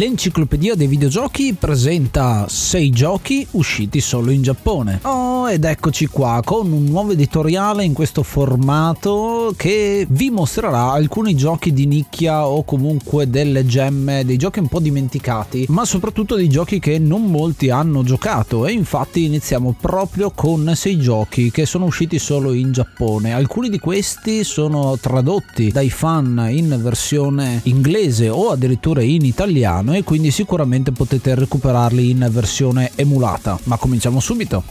L'enciclopedia dei videogiochi presenta 6 giochi usciti solo in Giappone. Oh, ed eccoci qua con un nuovo editoriale in questo formato che vi mostrerà alcuni giochi di nicchia o comunque delle gemme, dei giochi un po' dimenticati, ma soprattutto dei giochi che non molti hanno giocato e infatti iniziamo proprio con 6 giochi che sono usciti solo in Giappone. Alcuni di questi sono tradotti dai fan in versione inglese o addirittura in italiano e quindi sicuramente potete recuperarli in versione emulata. Ma cominciamo subito.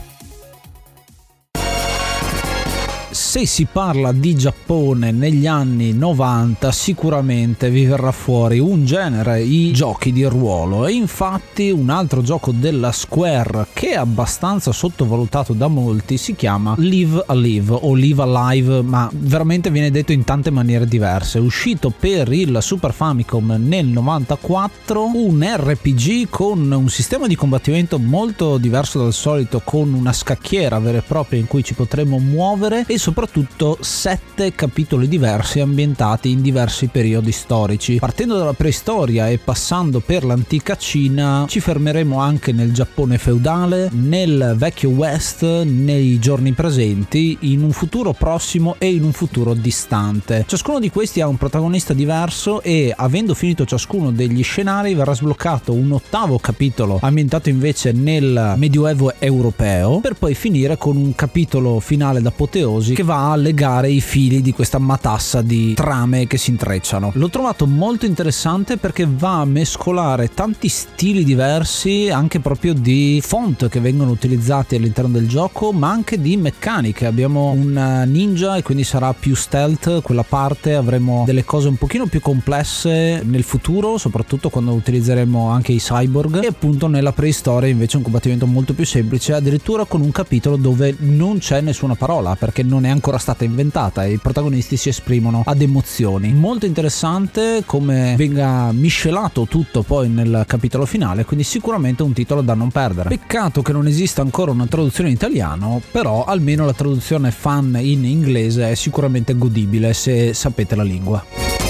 Se si parla di Giappone negli anni 90 sicuramente vi verrà fuori un genere, i giochi di ruolo e infatti un altro gioco della Square che è abbastanza sottovalutato da molti si chiama Live Alive o Live Alive ma veramente viene detto in tante maniere diverse. Uscito per il Super Famicom nel 94, un RPG con un sistema di combattimento molto diverso dal solito con una scacchiera vera e propria in cui ci potremo muovere e soprattutto soprattutto sette capitoli diversi ambientati in diversi periodi storici. Partendo dalla preistoria e passando per l'antica Cina, ci fermeremo anche nel Giappone feudale, nel vecchio West, nei giorni presenti, in un futuro prossimo e in un futuro distante. Ciascuno di questi ha un protagonista diverso e avendo finito ciascuno degli scenari verrà sbloccato un ottavo capitolo ambientato invece nel Medioevo europeo per poi finire con un capitolo finale d'apoteosi che va a legare i fili di questa matassa di trame che si intrecciano. L'ho trovato molto interessante perché va a mescolare tanti stili diversi, anche proprio di font che vengono utilizzati all'interno del gioco, ma anche di meccaniche. Abbiamo un ninja e quindi sarà più stealth quella parte, avremo delle cose un pochino più complesse nel futuro, soprattutto quando utilizzeremo anche i cyborg e appunto nella preistoria invece un combattimento molto più semplice, addirittura con un capitolo dove non c'è nessuna parola perché non è ancora stata inventata e i protagonisti si esprimono ad emozioni. Molto interessante come venga miscelato tutto poi nel capitolo finale, quindi sicuramente un titolo da non perdere. Peccato che non esista ancora una traduzione in italiano, però almeno la traduzione fan in inglese è sicuramente godibile se sapete la lingua.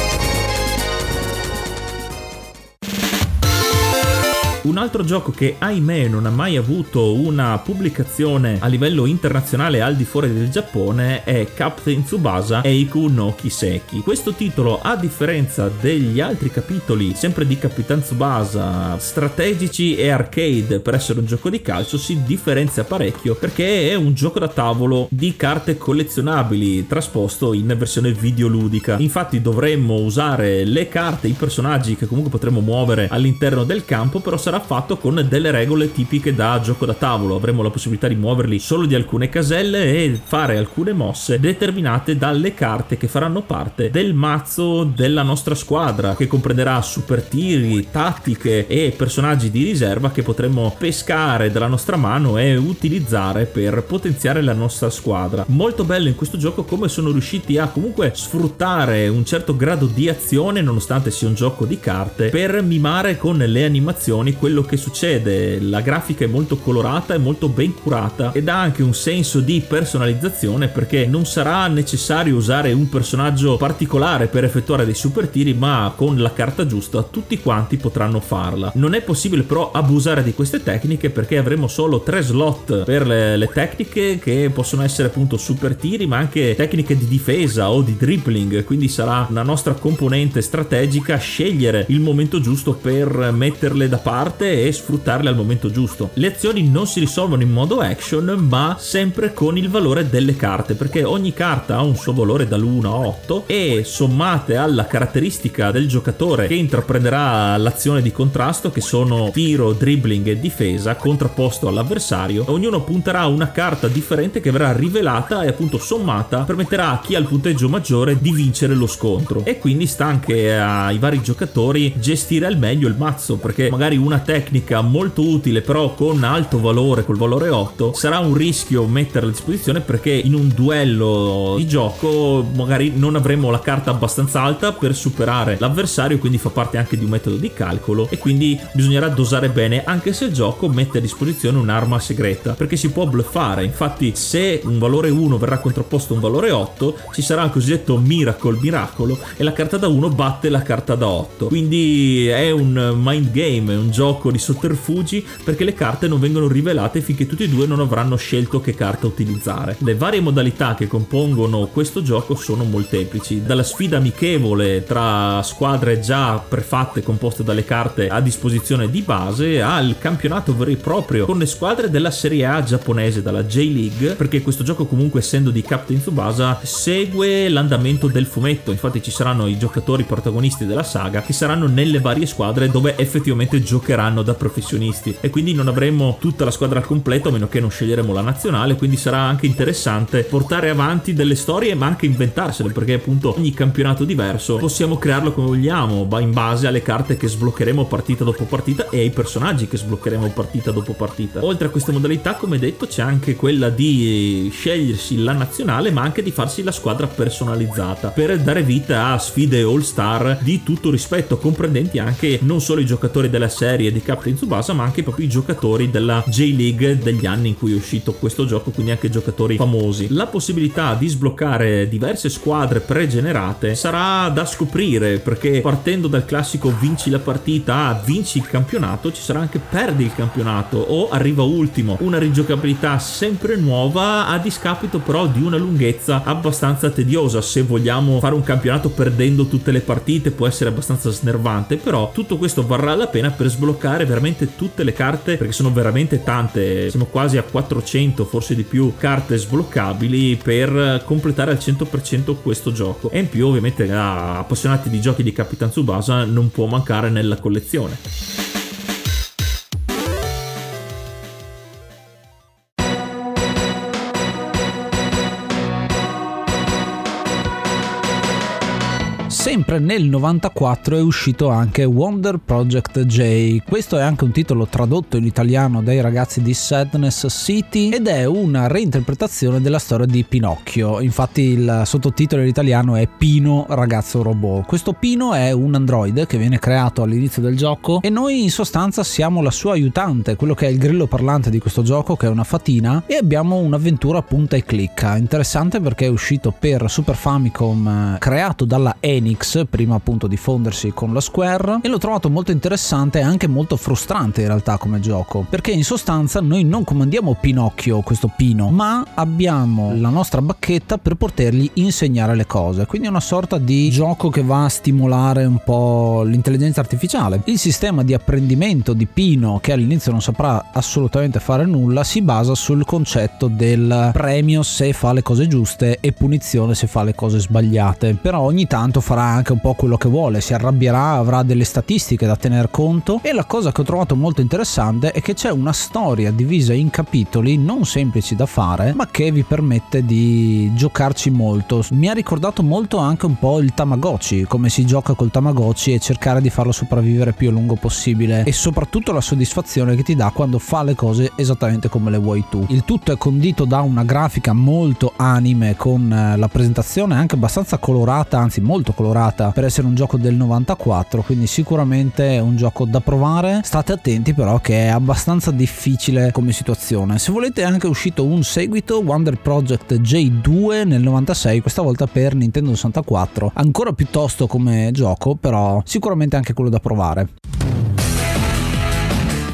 Un altro gioco che ahimè non ha mai avuto una pubblicazione a livello internazionale al di fuori del Giappone è Captain Tsubasa Eiku no Kiseki. Questo titolo, a differenza degli altri capitoli, sempre di Capitan Tsubasa, strategici e arcade per essere un gioco di calcio, si differenzia parecchio perché è un gioco da tavolo di carte collezionabili trasposto in versione videoludica. Infatti dovremmo usare le carte, i personaggi che comunque potremo muovere all'interno del campo, però sarà fatto con delle regole tipiche da gioco da tavolo. Avremo la possibilità di muoverli solo di alcune caselle e fare alcune mosse determinate dalle carte che faranno parte del mazzo della nostra squadra, che comprenderà super tiri, tattiche e personaggi di riserva che potremo pescare dalla nostra mano e utilizzare per potenziare la nostra squadra. Molto bello in questo gioco come sono riusciti a comunque sfruttare un certo grado di azione nonostante sia un gioco di carte per mimare con le animazioni quello che succede. La grafica è molto colorata e molto ben curata ed ha anche un senso di personalizzazione perché non sarà necessario usare un personaggio particolare per effettuare dei super tiri, ma con la carta giusta tutti quanti potranno farla. Non è possibile però abusare di queste tecniche perché avremo solo tre slot per le, le tecniche che possono essere appunto super tiri, ma anche tecniche di difesa o di dribbling, quindi sarà una nostra componente strategica scegliere il momento giusto per metterle da parte parte e sfruttarle al momento giusto. Le azioni non si risolvono in modo action, ma sempre con il valore delle carte, perché ogni carta ha un suo valore dall'1 a 8 e sommate alla caratteristica del giocatore che intraprenderà l'azione di contrasto, che sono tiro, dribbling e difesa, contrapposto all'avversario, ognuno punterà una carta differente che verrà rivelata e appunto sommata permetterà a chi ha il punteggio maggiore di vincere lo scontro. E quindi sta anche ai vari giocatori gestire al meglio il mazzo, perché magari una tecnica molto utile però con alto valore, col valore 8, sarà un rischio metterla a disposizione perché in un duello di gioco magari non avremo la carta abbastanza alta per superare l'avversario, quindi fa parte anche di un metodo di calcolo e quindi bisognerà dosare bene anche se il gioco mette a disposizione un'arma segreta perché si può bluffare. Infatti se un valore 1 verrà contrapposto a un valore 8 ci sarà il cosiddetto miracle miracolo e la carta da 1 batte la carta da 8. Quindi è un mind game, è un gioco di sotterfugi perché le carte non vengono rivelate finché tutti e due non avranno scelto che carta utilizzare. Le varie modalità che compongono questo gioco sono molteplici, dalla sfida amichevole tra squadre già prefatte composte dalle carte a disposizione di base al campionato vero e proprio con le squadre della Serie A giapponese, dalla J-League, perché questo gioco comunque essendo di Captain Tsubasa segue l'andamento del fumetto, infatti ci saranno i giocatori protagonisti della saga che saranno nelle varie squadre dove effettivamente giocheranno da professionisti e quindi non avremo tutta la squadra al completo a meno che non sceglieremo la nazionale, quindi sarà anche interessante portare avanti delle storie ma anche inventarsele perché appunto ogni campionato diverso possiamo crearlo come vogliamo, in base alle carte che sbloccheremo partita dopo partita e ai personaggi che sbloccheremo partita dopo partita. Oltre a queste modalità, come detto, c'è anche quella di scegliersi la nazionale ma anche di farsi la squadra personalizzata per dare vita a sfide all star di tutto rispetto, comprendenti anche non solo i giocatori della serie di Captain Tsubasa ma anche proprio i giocatori della J-League degli anni in cui è uscito questo gioco, quindi anche giocatori famosi. La possibilità di sbloccare diverse squadre pregenerate sarà da scoprire perché partendo dal classico vinci la partita vinci il campionato ci sarà anche perdi il campionato o arriva ultimo, una rigiocabilità sempre nuova a discapito però di una lunghezza abbastanza tediosa se vogliamo fare un campionato perdendo tutte le partite può essere abbastanza snervante però tutto questo varrà la pena per sbloccare veramente tutte le carte perché sono veramente tante siamo quasi a 400 forse di più carte sbloccabili per completare al 100% questo gioco. E in più ovviamente a appassionati di giochi di Capitan Tsubasa non può mancare nella collezione Sempre nel 94 è uscito anche Wonder Project J. Questo è anche un titolo tradotto in italiano dai ragazzi di Sadness City ed è una reinterpretazione della storia di Pinocchio. Infatti il sottotitolo in italiano è Pino ragazzo robot. Questo Pino è un androide che viene creato all'inizio del gioco e noi in sostanza siamo la sua aiutante, quello che è il grillo parlante di questo gioco che è una fatina e abbiamo un'avventura punta e clicca. Interessante perché è uscito per Super Famicom creato dalla Eni Prima appunto di fondersi con la Square e l'ho trovato molto interessante e anche molto frustrante in realtà come gioco perché in sostanza noi non comandiamo Pinocchio, questo Pino, ma abbiamo la nostra bacchetta per potergli insegnare le cose, quindi è una sorta di gioco che va a stimolare un po' l'intelligenza artificiale. Il sistema di apprendimento di Pino che all'inizio non saprà assolutamente fare nulla si basa sul concetto del premio se fa le cose giuste e punizione se fa le cose sbagliate, però ogni tanto farà anche un po' quello che vuole, si arrabbierà, avrà delle statistiche da tener conto e la cosa che ho trovato molto interessante è che c'è una storia divisa in capitoli non semplici da fare, ma che vi permette di giocarci molto. Mi ha ricordato molto anche un po' il Tamagotchi, come si gioca col Tamagotchi e cercare di farlo sopravvivere più a lungo possibile e soprattutto la soddisfazione che ti dà quando fa le cose esattamente come le vuoi tu. Il tutto è condito da una grafica molto anime con eh, la presentazione anche abbastanza colorata, anzi molto colorata colorata per essere un gioco del 94, quindi sicuramente è un gioco da provare. State attenti però che è abbastanza difficile come situazione. Se volete è anche uscito un seguito, Wonder Project J2 nel 96, questa volta per Nintendo 64. Ancora piuttosto come gioco, però sicuramente anche quello da provare.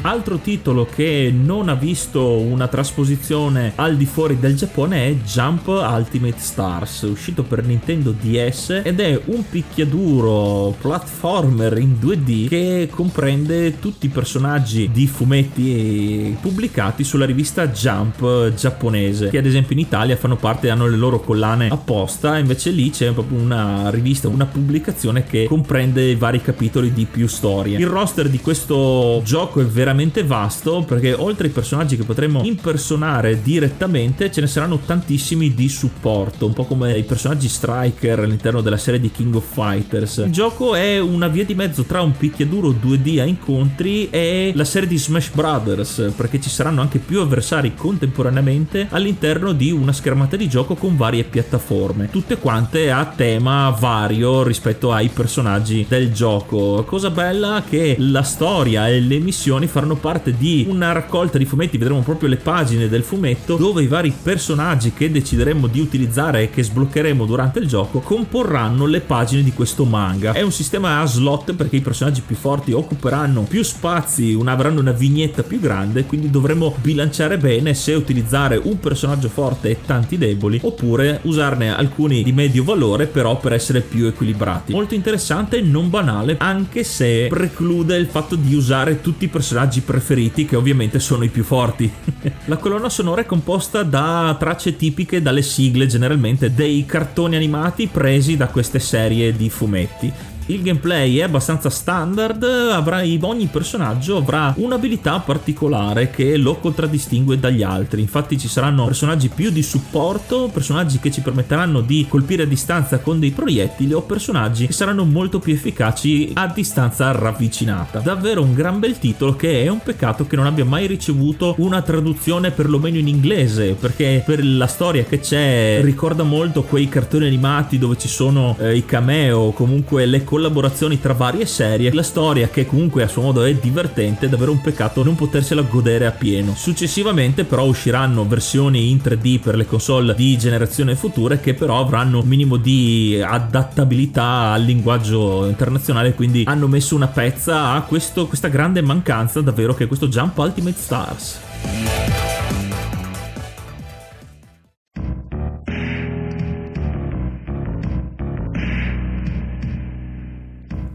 Altro titolo che non ha visto una trasposizione al di fuori del Giappone è Jump Ultimate Stars, uscito per Nintendo DS ed è un picchiaduro platformer in 2D che comprende tutti i personaggi di fumetti pubblicati sulla rivista Jump giapponese, che ad esempio in Italia fanno parte, hanno le loro collane apposta, invece lì c'è proprio una rivista, una pubblicazione che comprende vari capitoli di più storie. Il roster di questo gioco è veramente veramente vasto perché oltre ai personaggi che potremo impersonare direttamente ce ne saranno tantissimi di supporto, un po' come i personaggi striker all'interno della serie di King of Fighters. Il gioco è una via di mezzo tra un picchiaduro 2D a incontri e la serie di Smash Brothers perché ci saranno anche più avversari contemporaneamente all'interno di una schermata di gioco con varie piattaforme, tutte quante a tema vario rispetto ai personaggi del gioco. Cosa bella che la storia e le missioni faranno parte di una raccolta di fumetti, vedremo proprio le pagine del fumetto dove i vari personaggi che decideremo di utilizzare e che sbloccheremo durante il gioco comporranno le pagine di questo manga. È un sistema a slot perché i personaggi più forti occuperanno più spazi, avranno una vignetta più grande, quindi dovremo bilanciare bene se utilizzare un personaggio forte e tanti deboli oppure usarne alcuni di medio valore però per essere più equilibrati. Molto interessante, non banale, anche se preclude il fatto di usare tutti i personaggi preferiti che ovviamente sono i più forti. La colonna sonora è composta da tracce tipiche dalle sigle generalmente dei cartoni animati presi da queste serie di fumetti. Il gameplay è abbastanza standard, avrà, ogni personaggio avrà un'abilità particolare che lo contraddistingue dagli altri. Infatti ci saranno personaggi più di supporto, personaggi che ci permetteranno di colpire a distanza con dei proiettili o personaggi che saranno molto più efficaci a distanza ravvicinata. Davvero un gran bel titolo che è un peccato che non abbia mai ricevuto una traduzione perlomeno in inglese, perché per la storia che c'è ricorda molto quei cartoni animati dove ci sono eh, i cameo, comunque le collaborazioni collaborazioni tra varie serie, la storia che comunque a suo modo è divertente, è davvero un peccato non potersela godere a pieno. Successivamente però usciranno versioni in 3D per le console di generazione future che però avranno un minimo di adattabilità al linguaggio internazionale, quindi hanno messo una pezza a questo, questa grande mancanza davvero che è questo Jump Ultimate Stars.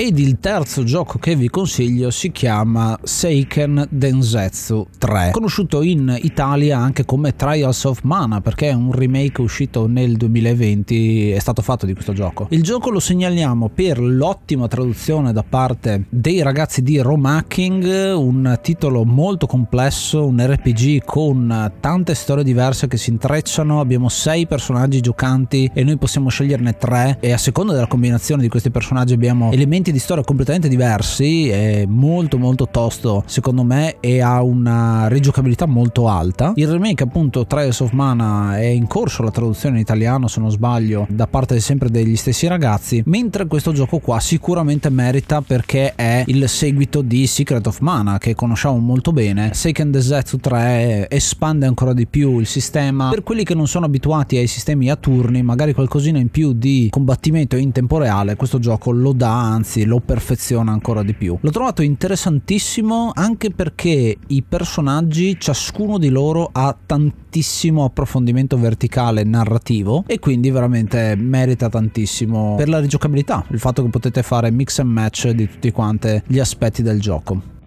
Ed il terzo gioco che vi consiglio si chiama Seiken Densetsu 3, conosciuto in Italia anche come Trials of Mana perché è un remake uscito nel 2020 è stato fatto di questo gioco. Il gioco lo segnaliamo per l'ottima traduzione da parte dei ragazzi di Romacking, un titolo molto complesso, un RPG con tante storie diverse che si intrecciano, abbiamo sei personaggi giocanti e noi possiamo sceglierne tre e a seconda della combinazione di questi personaggi abbiamo elementi di storia completamente diversi, è molto molto tosto secondo me e ha una rigiocabilità molto alta. Il remake appunto Trials of Mana è in corso la traduzione in italiano se non sbaglio da parte sempre degli stessi ragazzi, mentre questo gioco qua sicuramente merita perché è il seguito di Secret of Mana che conosciamo molto bene. Seiken Densetsu 3 espande ancora di più il sistema per quelli che non sono abituati ai sistemi a turni, magari qualcosina in più di combattimento in tempo reale, questo gioco lo dà, anzi lo perfeziona ancora di più. L'ho trovato interessantissimo anche perché i personaggi, ciascuno di loro ha tantissimo approfondimento verticale narrativo e quindi veramente merita tantissimo per la rigiocabilità, il fatto che potete fare mix and match di tutti quanti gli aspetti del gioco.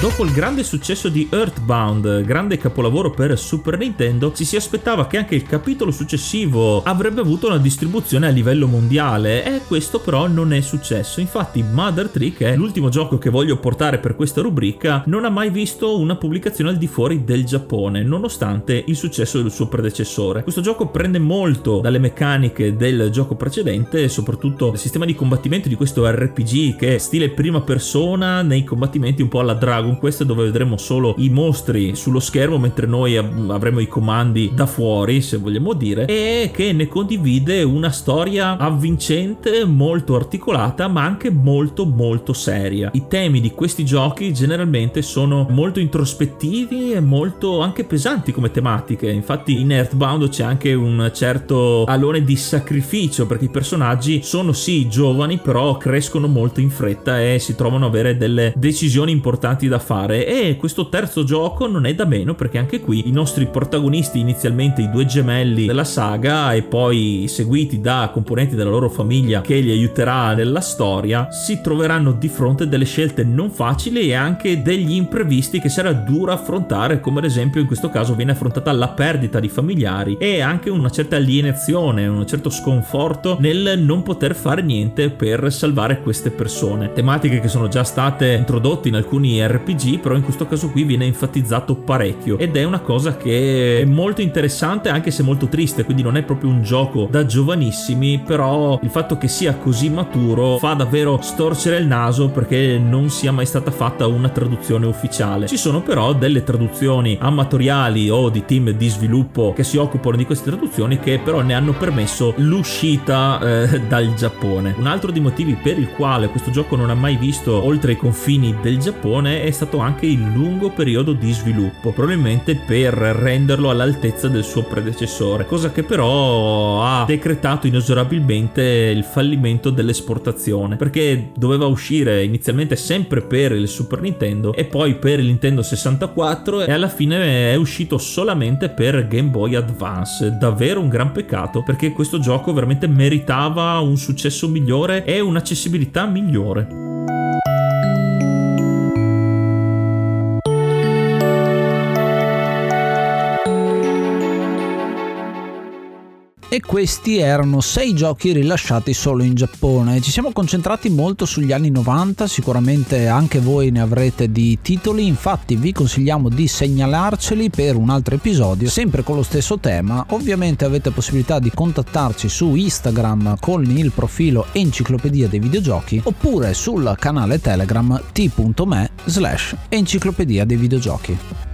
Dopo il grande successo di Earthbound, grande capolavoro per Super Nintendo, ci si aspettava che anche il capitolo successivo avrebbe avuto una distribuzione a livello mondiale e questo però non è successo. Infatti Mother Tree, che è l'ultimo gioco che voglio portare per questa rubrica, non ha mai visto una pubblicazione al di fuori del Giappone, nonostante il successo del suo predecessore. Questo gioco prende molto dalle meccaniche del gioco precedente soprattutto il sistema di combattimento di questo RPG che è stile prima persona nei combattimenti un po' alla Dragon Dragon Quest dove vedremo solo i mostri sullo schermo mentre noi avremo i comandi da fuori se vogliamo dire e che ne condivide una storia avvincente molto articolata ma anche molto molto seria. I temi di questi giochi generalmente sono molto introspettivi e molto anche pesanti come tematiche. Infatti in Earthbound c'è anche un certo alone di sacrificio perché i personaggi sono sì giovani però crescono molto in fretta e si trovano a avere delle decisioni importanti da da fare e questo terzo gioco non è da meno perché anche qui i nostri protagonisti inizialmente i due gemelli della saga e poi seguiti da componenti della loro famiglia che li aiuterà nella storia si troveranno di fronte a delle scelte non facili e anche degli imprevisti che sarà duro affrontare come ad esempio in questo caso viene affrontata la perdita di familiari e anche una certa alienazione un certo sconforto nel non poter fare niente per salvare queste persone. Tematiche che sono già state introdotte in alcuni RPG però in questo caso qui viene enfatizzato parecchio ed è una cosa che è molto interessante anche se molto triste quindi non è proprio un gioco da giovanissimi però il fatto che sia così maturo fa davvero storcere il naso perché non sia mai stata fatta una traduzione ufficiale. Ci sono però delle traduzioni amatoriali o di team di sviluppo che si occupano di queste traduzioni che però ne hanno permesso l'uscita eh, dal Giappone. Un altro dei motivi per il quale questo gioco non ha mai visto oltre i confini del Giappone è stato anche il lungo periodo di sviluppo probabilmente per renderlo all'altezza del suo predecessore cosa che però ha decretato inesorabilmente il fallimento dell'esportazione perché doveva uscire inizialmente sempre per il Super Nintendo e poi per il Nintendo 64 e alla fine è uscito solamente per Game Boy Advance. Davvero un gran peccato perché questo gioco veramente meritava un successo migliore e un'accessibilità migliore e questi erano sei giochi rilasciati solo in Giappone. Ci siamo concentrati molto sugli anni 90, sicuramente anche voi ne avrete di titoli, infatti vi consigliamo di segnalarceli per un altro episodio, sempre con lo stesso tema. Ovviamente avete possibilità di contattarci su Instagram con il profilo Enciclopedia dei Videogiochi oppure sul canale Telegram t.me slash Enciclopedia dei Videogiochi.